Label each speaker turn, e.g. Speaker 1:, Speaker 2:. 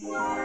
Speaker 1: Yeah.